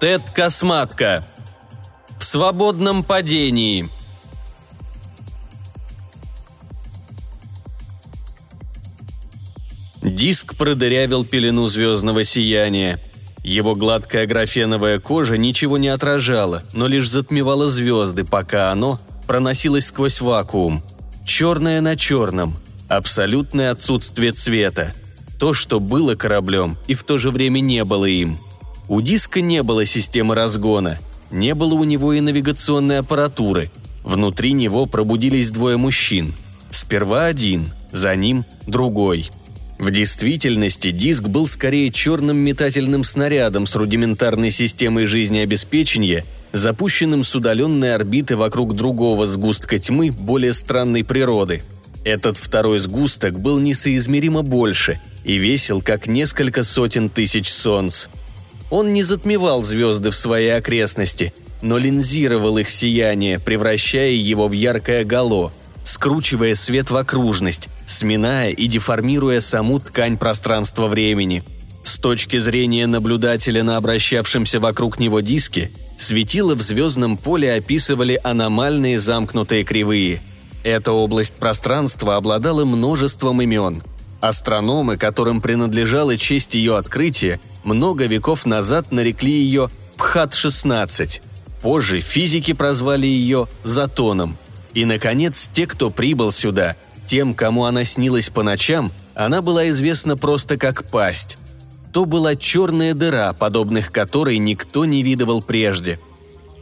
Тед Косматка. В свободном падении. Диск продырявил пелену звездного сияния. Его гладкая графеновая кожа ничего не отражала, но лишь затмевала звезды, пока оно проносилось сквозь вакуум. Черное на черном. Абсолютное отсутствие цвета. То, что было кораблем, и в то же время не было им. У диска не было системы разгона. Не было у него и навигационной аппаратуры. Внутри него пробудились двое мужчин. Сперва один, за ним другой – в действительности диск был скорее черным метательным снарядом с рудиментарной системой жизнеобеспечения, запущенным с удаленной орбиты вокруг другого сгустка тьмы более странной природы. Этот второй сгусток был несоизмеримо больше и весил как несколько сотен тысяч солнц. Он не затмевал звезды в своей окрестности, но линзировал их сияние, превращая его в яркое гало – скручивая свет в окружность, сминая и деформируя саму ткань пространства-времени. С точки зрения наблюдателя на обращавшемся вокруг него диске, светила в звездном поле описывали аномальные замкнутые кривые. Эта область пространства обладала множеством имен. Астрономы, которым принадлежала честь ее открытия, много веков назад нарекли ее Пхат-16. Позже физики прозвали ее Затоном – и, наконец, те, кто прибыл сюда, тем, кому она снилась по ночам, она была известна просто как пасть. То была черная дыра, подобных которой никто не видывал прежде.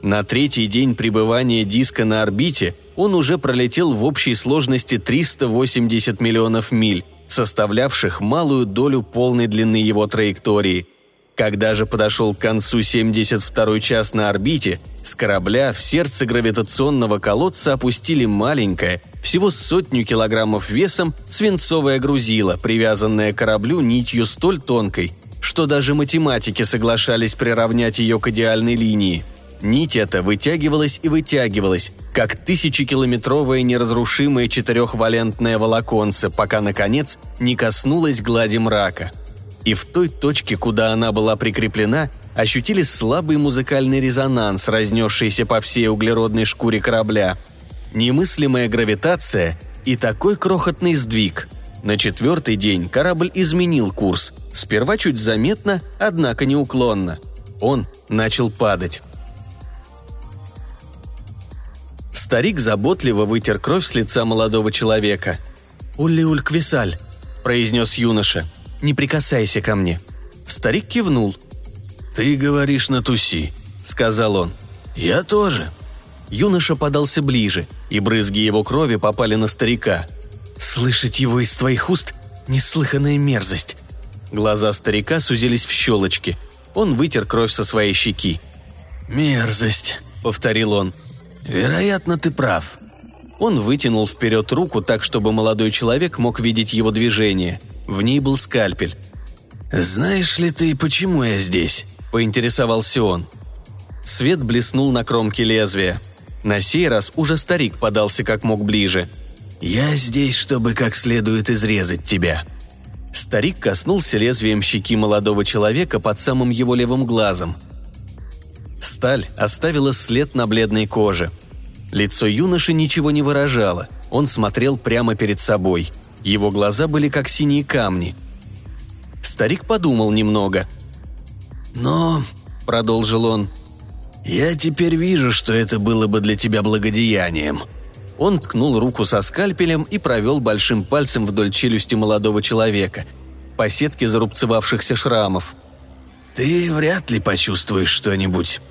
На третий день пребывания диска на орбите он уже пролетел в общей сложности 380 миллионов миль, составлявших малую долю полной длины его траектории – когда же подошел к концу 72-й час на орбите, с корабля в сердце гравитационного колодца опустили маленькое, всего сотню килограммов весом, свинцовое грузило, привязанное к кораблю нитью столь тонкой, что даже математики соглашались приравнять ее к идеальной линии. Нить эта вытягивалась и вытягивалась, как тысячекилометровое неразрушимое четырехвалентное волоконце, пока, наконец, не коснулась глади мрака – и в той точке, куда она была прикреплена, ощутили слабый музыкальный резонанс, разнесшийся по всей углеродной шкуре корабля. Немыслимая гравитация и такой крохотный сдвиг. На четвертый день корабль изменил курс. Сперва чуть заметно, однако неуклонно. Он начал падать. Старик заботливо вытер кровь с лица молодого человека. «Улли-уль-квисаль», – произнес юноша – не прикасайся ко мне». Старик кивнул. «Ты говоришь на туси», — сказал он. «Я тоже». Юноша подался ближе, и брызги его крови попали на старика. «Слышать его из твоих уст — неслыханная мерзость». Глаза старика сузились в щелочки. Он вытер кровь со своей щеки. «Мерзость», — повторил он. «Вероятно, ты прав». Он вытянул вперед руку так, чтобы молодой человек мог видеть его движение — в ней был скальпель. «Знаешь ли ты, почему я здесь?» – поинтересовался он. Свет блеснул на кромке лезвия. На сей раз уже старик подался как мог ближе. «Я здесь, чтобы как следует изрезать тебя». Старик коснулся лезвием щеки молодого человека под самым его левым глазом. Сталь оставила след на бледной коже. Лицо юноши ничего не выражало, он смотрел прямо перед собой – его глаза были как синие камни. Старик подумал немного. «Но», — продолжил он, — «я теперь вижу, что это было бы для тебя благодеянием». Он ткнул руку со скальпелем и провел большим пальцем вдоль челюсти молодого человека, по сетке зарубцевавшихся шрамов. «Ты вряд ли почувствуешь что-нибудь».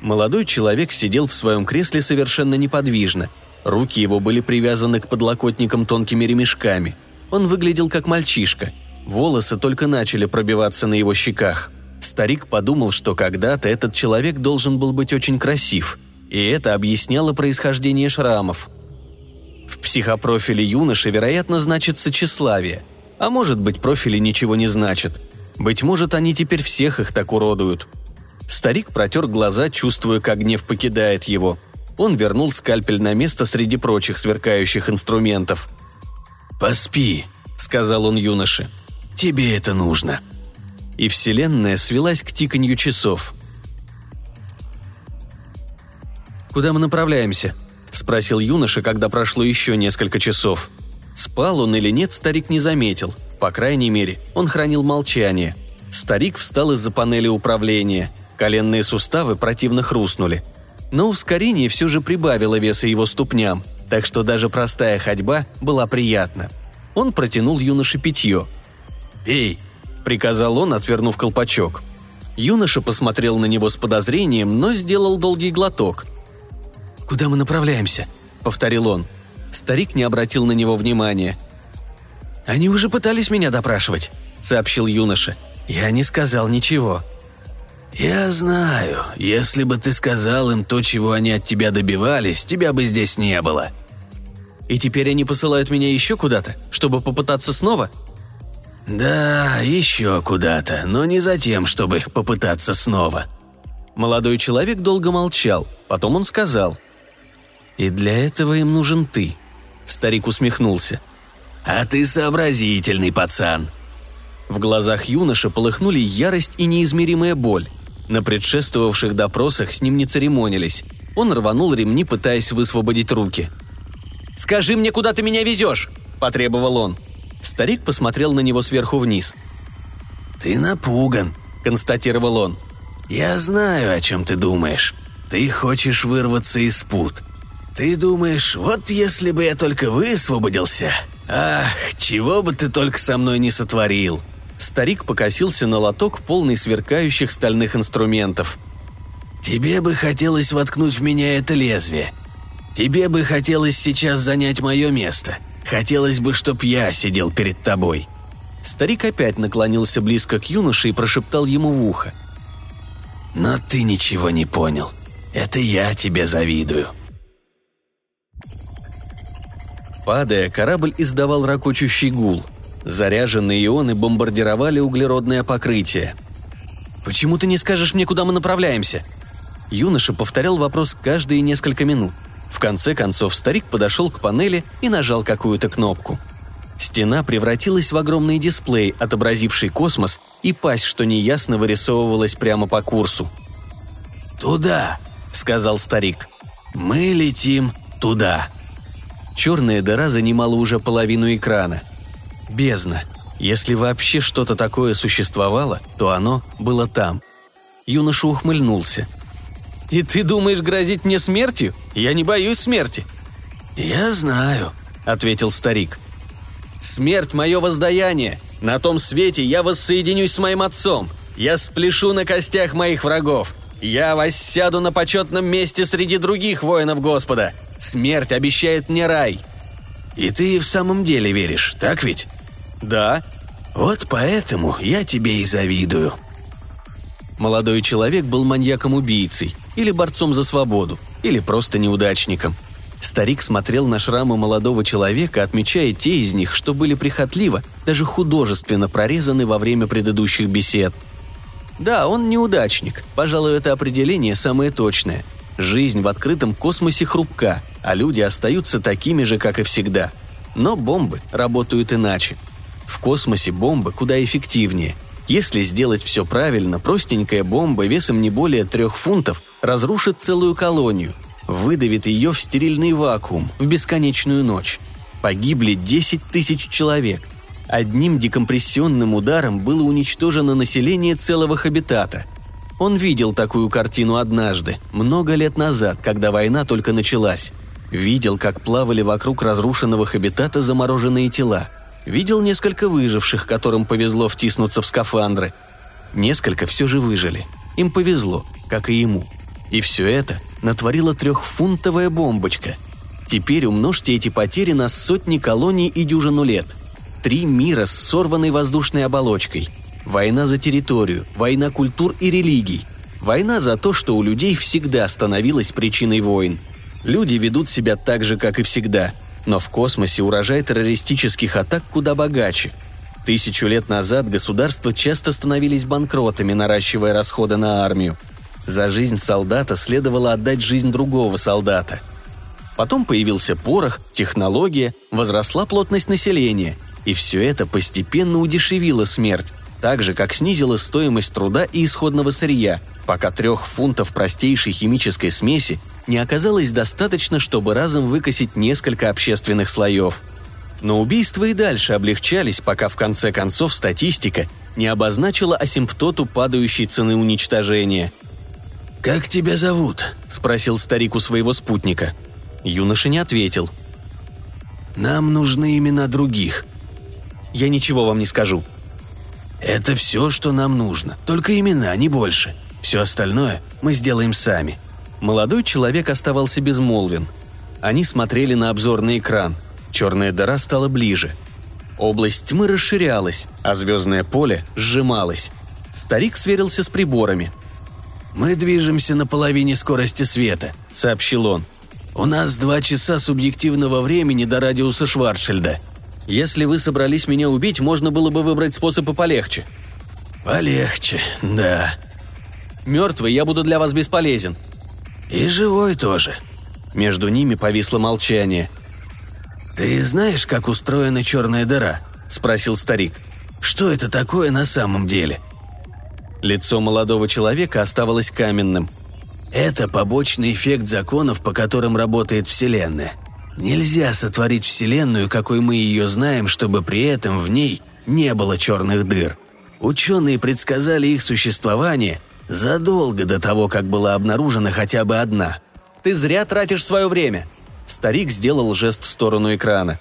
Молодой человек сидел в своем кресле совершенно неподвижно — Руки его были привязаны к подлокотникам тонкими ремешками. Он выглядел как мальчишка. Волосы только начали пробиваться на его щеках. Старик подумал, что когда-то этот человек должен был быть очень красив, и это объясняло происхождение шрамов. В психопрофиле юноши, вероятно, значится тщеславие. А может быть, профили ничего не значат. Быть может, они теперь всех их так уродуют. Старик протер глаза, чувствуя, как гнев покидает его – он вернул скальпель на место среди прочих сверкающих инструментов. «Поспи», — сказал он юноше. «Тебе это нужно». И вселенная свелась к тиканью часов. «Куда мы направляемся?» – спросил юноша, когда прошло еще несколько часов. Спал он или нет, старик не заметил. По крайней мере, он хранил молчание. Старик встал из-за панели управления. Коленные суставы противно хрустнули. Но ускорение все же прибавило веса его ступням, так что даже простая ходьба была приятна. Он протянул юноше питье. «Пей!» – приказал он, отвернув колпачок. Юноша посмотрел на него с подозрением, но сделал долгий глоток. «Куда мы направляемся?» – повторил он. Старик не обратил на него внимания. «Они уже пытались меня допрашивать», – сообщил юноша. «Я не сказал ничего». «Я знаю. Если бы ты сказал им то, чего они от тебя добивались, тебя бы здесь не было». «И теперь они посылают меня еще куда-то, чтобы попытаться снова?» «Да, еще куда-то, но не за тем, чтобы попытаться снова». Молодой человек долго молчал, потом он сказал. «И для этого им нужен ты». Старик усмехнулся. «А ты сообразительный пацан». В глазах юноши полыхнули ярость и неизмеримая боль. На предшествовавших допросах с ним не церемонились. Он рванул ремни, пытаясь высвободить руки. «Скажи мне, куда ты меня везешь?» – потребовал он. Старик посмотрел на него сверху вниз. «Ты напуган», – констатировал он. «Я знаю, о чем ты думаешь. Ты хочешь вырваться из пут. Ты думаешь, вот если бы я только высвободился. Ах, чего бы ты только со мной не сотворил». Старик покосился на лоток, полный сверкающих стальных инструментов. «Тебе бы хотелось воткнуть в меня это лезвие. Тебе бы хотелось сейчас занять мое место. Хотелось бы, чтоб я сидел перед тобой». Старик опять наклонился близко к юноше и прошептал ему в ухо. «Но ты ничего не понял. Это я тебе завидую». Падая, корабль издавал ракочущий гул. Заряженные ионы бомбардировали углеродное покрытие. «Почему ты не скажешь мне, куда мы направляемся?» Юноша повторял вопрос каждые несколько минут. В конце концов старик подошел к панели и нажал какую-то кнопку. Стена превратилась в огромный дисплей, отобразивший космос и пасть, что неясно вырисовывалась прямо по курсу. «Туда», — сказал старик. «Мы летим туда». Черная дыра занимала уже половину экрана. Бездна. Если вообще что-то такое существовало, то оно было там. Юноша ухмыльнулся. «И ты думаешь грозить мне смертью? Я не боюсь смерти». «Я знаю», — ответил старик. «Смерть — мое воздаяние. На том свете я воссоединюсь с моим отцом. Я спляшу на костях моих врагов. Я воссяду на почетном месте среди других воинов Господа. Смерть обещает мне рай». «И ты в самом деле веришь, так ведь?» «Да». «Вот поэтому я тебе и завидую». Молодой человек был маньяком-убийцей, или борцом за свободу, или просто неудачником. Старик смотрел на шрамы молодого человека, отмечая те из них, что были прихотливо, даже художественно прорезаны во время предыдущих бесед. Да, он неудачник, пожалуй, это определение самое точное. Жизнь в открытом космосе хрупка, а люди остаются такими же, как и всегда. Но бомбы работают иначе. В космосе бомбы куда эффективнее – если сделать все правильно, простенькая бомба весом не более трех фунтов разрушит целую колонию, выдавит ее в стерильный вакуум в бесконечную ночь. Погибли 10 тысяч человек. Одним декомпрессионным ударом было уничтожено население целого хабитата. Он видел такую картину однажды, много лет назад, когда война только началась. Видел, как плавали вокруг разрушенного хабитата замороженные тела – Видел несколько выживших, которым повезло втиснуться в скафандры. Несколько все же выжили. Им повезло, как и ему. И все это натворила трехфунтовая бомбочка. Теперь умножьте эти потери на сотни колоний и дюжину лет. Три мира с сорванной воздушной оболочкой. Война за территорию, война культур и религий. Война за то, что у людей всегда становилась причиной войн. Люди ведут себя так же, как и всегда – но в космосе урожай террористических атак куда богаче. Тысячу лет назад государства часто становились банкротами, наращивая расходы на армию. За жизнь солдата следовало отдать жизнь другого солдата. Потом появился порох, технология, возросла плотность населения, и все это постепенно удешевило смерть, так же, как снизило стоимость труда и исходного сырья, пока трех фунтов простейшей химической смеси не оказалось достаточно, чтобы разом выкосить несколько общественных слоев. Но убийства и дальше облегчались, пока в конце концов статистика не обозначила асимптоту падающей цены уничтожения. «Как тебя зовут?» – спросил старик у своего спутника. Юноша не ответил. «Нам нужны имена других». «Я ничего вам не скажу». «Это все, что нам нужно. Только имена, не больше. Все остальное мы сделаем сами». Молодой человек оставался безмолвен. Они смотрели на обзорный экран. Черная дыра стала ближе – Область тьмы расширялась, а звездное поле сжималось. Старик сверился с приборами. «Мы движемся на половине скорости света», — сообщил он. «У нас два часа субъективного времени до радиуса Шварцшильда. Если вы собрались меня убить, можно было бы выбрать способы полегче». «Полегче, да». «Мертвый я буду для вас бесполезен». «И живой тоже». Между ними повисло молчание. «Ты знаешь, как устроена черная дыра?» – спросил старик. «Что это такое на самом деле?» Лицо молодого человека оставалось каменным. «Это побочный эффект законов, по которым работает Вселенная. Нельзя сотворить Вселенную, какой мы ее знаем, чтобы при этом в ней не было черных дыр. Ученые предсказали их существование задолго до того, как была обнаружена хотя бы одна. Ты зря тратишь свое время», Старик сделал жест в сторону экрана.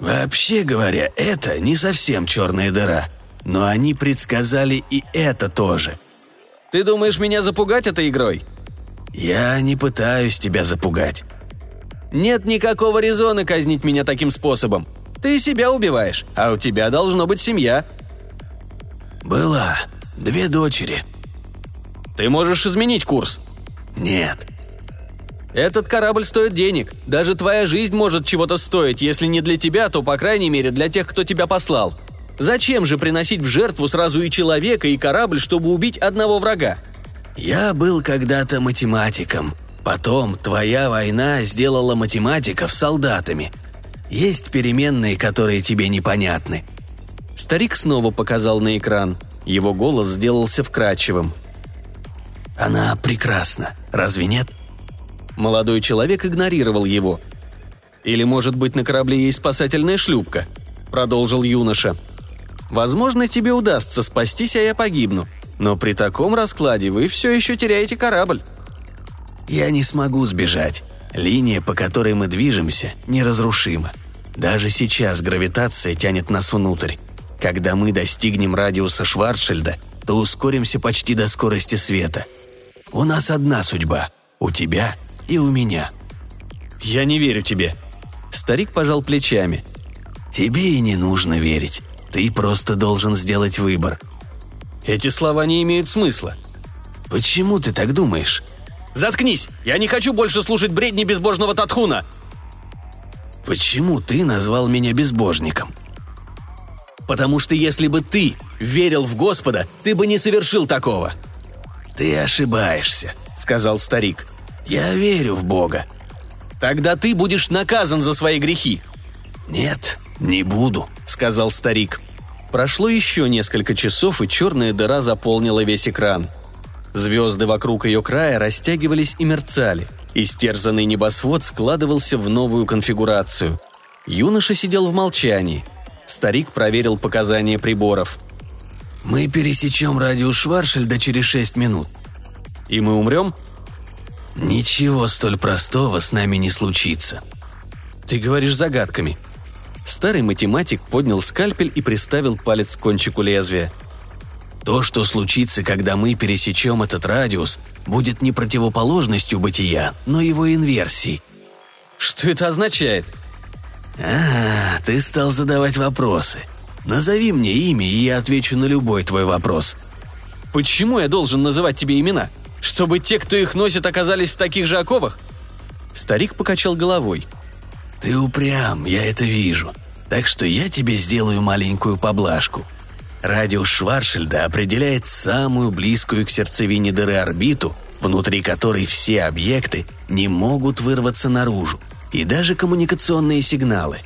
«Вообще говоря, это не совсем черная дыра. Но они предсказали и это тоже». «Ты думаешь меня запугать этой игрой?» «Я не пытаюсь тебя запугать». «Нет никакого резона казнить меня таким способом. Ты себя убиваешь, а у тебя должно быть семья». «Была. Две дочери». «Ты можешь изменить курс». «Нет. Этот корабль стоит денег. Даже твоя жизнь может чего-то стоить, если не для тебя, то, по крайней мере, для тех, кто тебя послал. Зачем же приносить в жертву сразу и человека, и корабль, чтобы убить одного врага? Я был когда-то математиком. Потом твоя война сделала математиков солдатами. Есть переменные, которые тебе непонятны. Старик снова показал на экран. Его голос сделался вкрадчивым. Она прекрасна, разве нет? – Молодой человек игнорировал его. «Или, может быть, на корабле есть спасательная шлюпка?» – продолжил юноша. «Возможно, тебе удастся спастись, а я погибну. Но при таком раскладе вы все еще теряете корабль». «Я не смогу сбежать. Линия, по которой мы движемся, неразрушима. Даже сейчас гравитация тянет нас внутрь. Когда мы достигнем радиуса Шварцшильда, то ускоримся почти до скорости света. У нас одна судьба. У тебя и у меня». «Я не верю тебе». Старик пожал плечами. «Тебе и не нужно верить. Ты просто должен сделать выбор». «Эти слова не имеют смысла». «Почему ты так думаешь?» «Заткнись! Я не хочу больше слушать бредни безбожного Татхуна!» «Почему ты назвал меня безбожником?» «Потому что если бы ты верил в Господа, ты бы не совершил такого!» «Ты ошибаешься», — сказал старик. Я верю в Бога». «Тогда ты будешь наказан за свои грехи». «Нет, не буду», — сказал старик. Прошло еще несколько часов, и черная дыра заполнила весь экран. Звезды вокруг ее края растягивались и мерцали. Истерзанный небосвод складывался в новую конфигурацию. Юноша сидел в молчании. Старик проверил показания приборов. «Мы пересечем радиус Шваршельда через шесть минут». «И мы умрем?» «Ничего столь простого с нами не случится». «Ты говоришь загадками». Старый математик поднял скальпель и приставил палец к кончику лезвия. «То, что случится, когда мы пересечем этот радиус, будет не противоположностью бытия, но его инверсией». «Что это означает?» «А, ты стал задавать вопросы. Назови мне имя, и я отвечу на любой твой вопрос». «Почему я должен называть тебе имена?» Чтобы те, кто их носит, оказались в таких же оковах?» Старик покачал головой. «Ты упрям, я это вижу. Так что я тебе сделаю маленькую поблажку. Радиус Шваршельда определяет самую близкую к сердцевине дыры орбиту, внутри которой все объекты не могут вырваться наружу, и даже коммуникационные сигналы.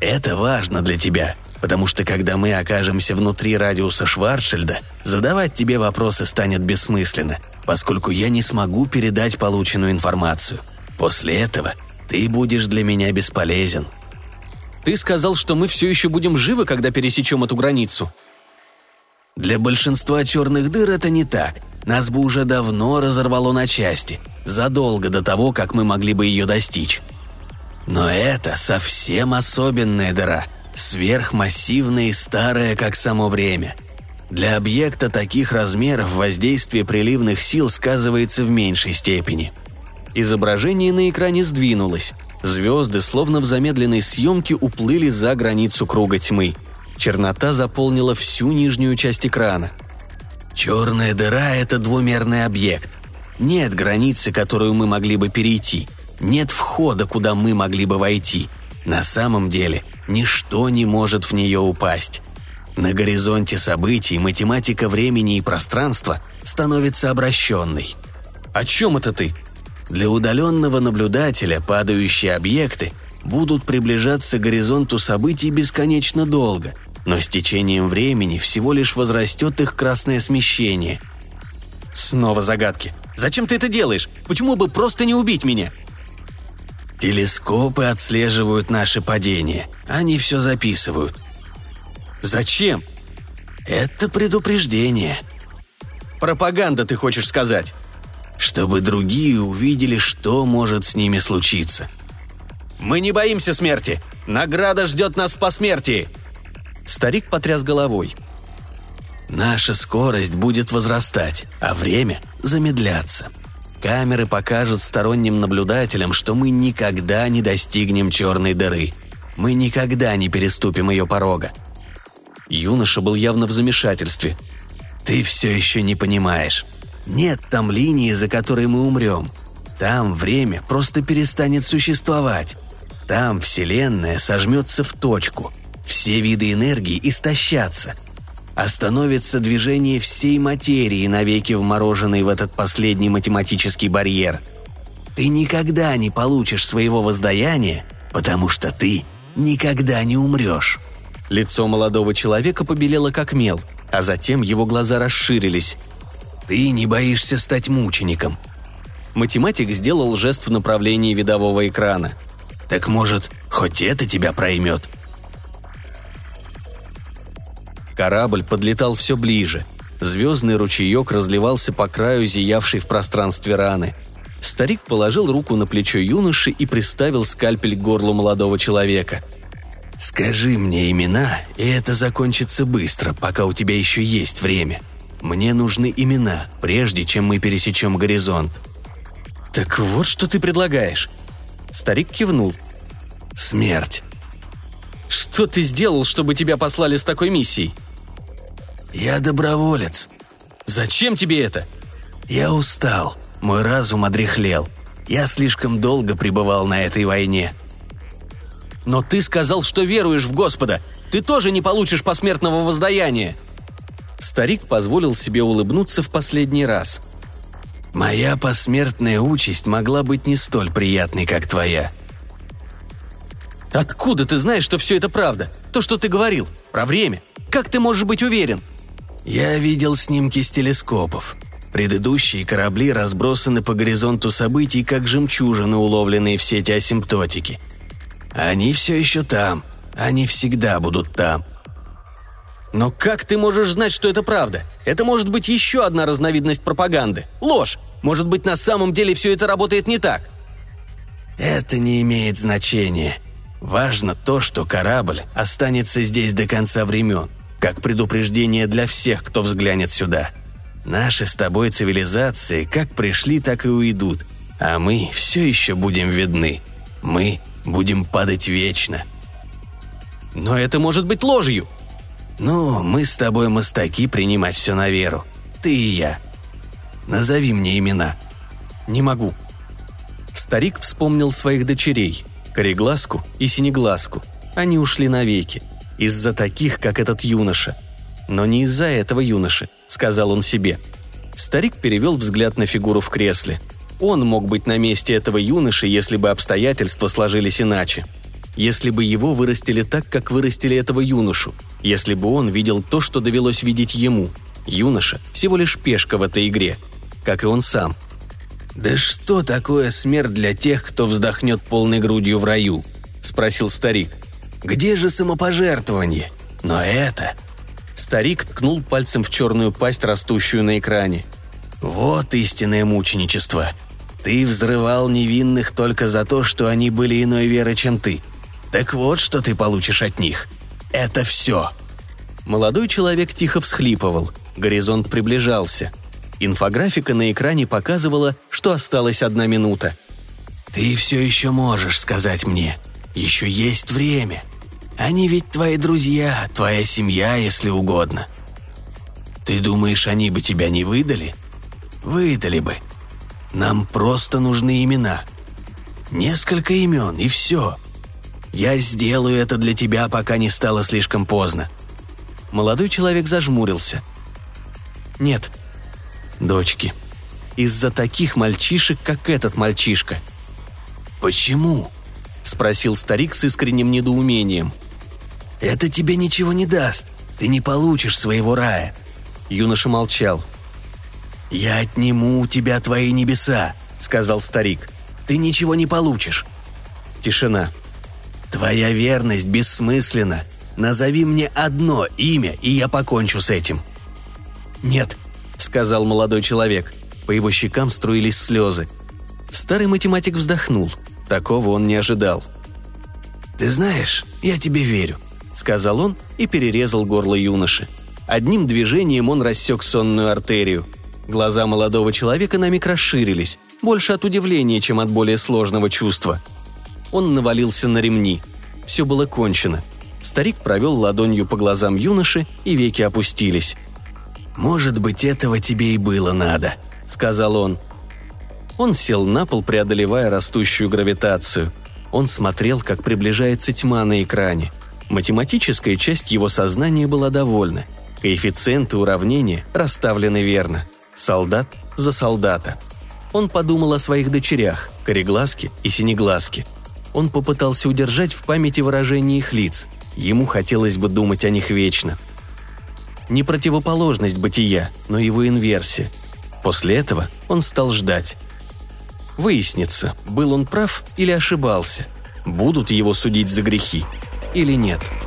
Это важно для тебя, потому что когда мы окажемся внутри радиуса Шварцшильда, задавать тебе вопросы станет бессмысленно, поскольку я не смогу передать полученную информацию. После этого ты будешь для меня бесполезен». «Ты сказал, что мы все еще будем живы, когда пересечем эту границу», для большинства черных дыр это не так. Нас бы уже давно разорвало на части, задолго до того, как мы могли бы ее достичь. Но это совсем особенная дыра, сверхмассивная и старая, как само время. Для объекта таких размеров воздействие приливных сил сказывается в меньшей степени. Изображение на экране сдвинулось. Звезды, словно в замедленной съемке, уплыли за границу круга тьмы – Чернота заполнила всю нижнюю часть экрана. «Черная дыра – это двумерный объект. Нет границы, которую мы могли бы перейти. Нет входа, куда мы могли бы войти. На самом деле, ничто не может в нее упасть. На горизонте событий математика времени и пространства становится обращенной. О чем это ты? Для удаленного наблюдателя падающие объекты будут приближаться к горизонту событий бесконечно долго – но с течением времени всего лишь возрастет их красное смещение. Снова загадки. Зачем ты это делаешь? Почему бы просто не убить меня? Телескопы отслеживают наше падение. Они все записывают. Зачем? Это предупреждение. Пропаганда, ты хочешь сказать? Чтобы другие увидели, что может с ними случиться. Мы не боимся смерти. Награда ждет нас в посмертии. Старик потряс головой. «Наша скорость будет возрастать, а время замедляться. Камеры покажут сторонним наблюдателям, что мы никогда не достигнем черной дыры. Мы никогда не переступим ее порога». Юноша был явно в замешательстве. «Ты все еще не понимаешь. Нет там линии, за которой мы умрем. Там время просто перестанет существовать. Там Вселенная сожмется в точку, все виды энергии истощатся. Остановится движение всей материи, навеки вмороженной в этот последний математический барьер. Ты никогда не получишь своего воздаяния, потому что ты никогда не умрешь. Лицо молодого человека побелело как мел, а затем его глаза расширились. «Ты не боишься стать мучеником». Математик сделал жест в направлении видового экрана. «Так может, хоть это тебя проймет?» Корабль подлетал все ближе. Звездный ручеек разливался по краю зиявшей в пространстве раны. Старик положил руку на плечо юноши и приставил скальпель к горлу молодого человека. «Скажи мне имена, и это закончится быстро, пока у тебя еще есть время. Мне нужны имена, прежде чем мы пересечем горизонт». «Так вот, что ты предлагаешь». Старик кивнул. «Смерть». «Что ты сделал, чтобы тебя послали с такой миссией?» «Я доброволец». «Зачем тебе это?» «Я устал. Мой разум одряхлел. Я слишком долго пребывал на этой войне». «Но ты сказал, что веруешь в Господа. Ты тоже не получишь посмертного воздаяния». Старик позволил себе улыбнуться в последний раз. «Моя посмертная участь могла быть не столь приятной, как твоя». «Откуда ты знаешь, что все это правда? То, что ты говорил. Про время. Как ты можешь быть уверен?» Я видел снимки с телескопов. Предыдущие корабли разбросаны по горизонту событий, как жемчужины, уловленные в сети асимптотики. Они все еще там. Они всегда будут там. Но как ты можешь знать, что это правда? Это может быть еще одна разновидность пропаганды. Ложь. Может быть, на самом деле все это работает не так. Это не имеет значения. Важно то, что корабль останется здесь до конца времен как предупреждение для всех, кто взглянет сюда. Наши с тобой цивилизации как пришли, так и уйдут, а мы все еще будем видны. Мы будем падать вечно. Но это может быть ложью. Ну, мы с тобой мастаки принимать все на веру. Ты и я. Назови мне имена. Не могу. Старик вспомнил своих дочерей, Кореглазку и Синеглазку. Они ушли навеки из-за таких, как этот юноша. Но не из-за этого юноши, сказал он себе. Старик перевел взгляд на фигуру в кресле. Он мог быть на месте этого юноши, если бы обстоятельства сложились иначе. Если бы его вырастили так, как вырастили этого юношу. Если бы он видел то, что довелось видеть ему. Юноша – всего лишь пешка в этой игре. Как и он сам. «Да что такое смерть для тех, кто вздохнет полной грудью в раю?» – спросил старик. «Где же самопожертвование? Но это...» Старик ткнул пальцем в черную пасть, растущую на экране. «Вот истинное мученичество. Ты взрывал невинных только за то, что они были иной веры, чем ты. Так вот, что ты получишь от них. Это все». Молодой человек тихо всхлипывал. Горизонт приближался. Инфографика на экране показывала, что осталась одна минута. «Ты все еще можешь сказать мне. Еще есть время. Они ведь твои друзья, твоя семья, если угодно. Ты думаешь, они бы тебя не выдали? Выдали бы. Нам просто нужны имена. Несколько имен, и все. Я сделаю это для тебя, пока не стало слишком поздно». Молодой человек зажмурился. «Нет, дочки. Из-за таких мальчишек, как этот мальчишка». «Почему?» – спросил старик с искренним недоумением. «Это тебе ничего не даст. Ты не получишь своего рая». Юноша молчал. «Я отниму у тебя твои небеса», – сказал старик. «Ты ничего не получишь». Тишина. «Твоя верность бессмысленна. Назови мне одно имя, и я покончу с этим». «Нет», — сказал молодой человек. По его щекам струились слезы. Старый математик вздохнул. Такого он не ожидал. «Ты знаешь, я тебе верю», — сказал он и перерезал горло юноши. Одним движением он рассек сонную артерию. Глаза молодого человека на миг расширились, больше от удивления, чем от более сложного чувства. Он навалился на ремни. Все было кончено. Старик провел ладонью по глазам юноши, и веки опустились. «Может быть, этого тебе и было надо», — сказал он. Он сел на пол, преодолевая растущую гравитацию. Он смотрел, как приближается тьма на экране. Математическая часть его сознания была довольна. Коэффициенты уравнения расставлены верно. Солдат за солдата. Он подумал о своих дочерях, Кореглазке и Синеглазке. Он попытался удержать в памяти выражение их лиц – Ему хотелось бы думать о них вечно. Не противоположность бытия, но его инверсия. После этого он стал ждать. Выяснится, был он прав или ошибался. Будут его судить за грехи или нет. –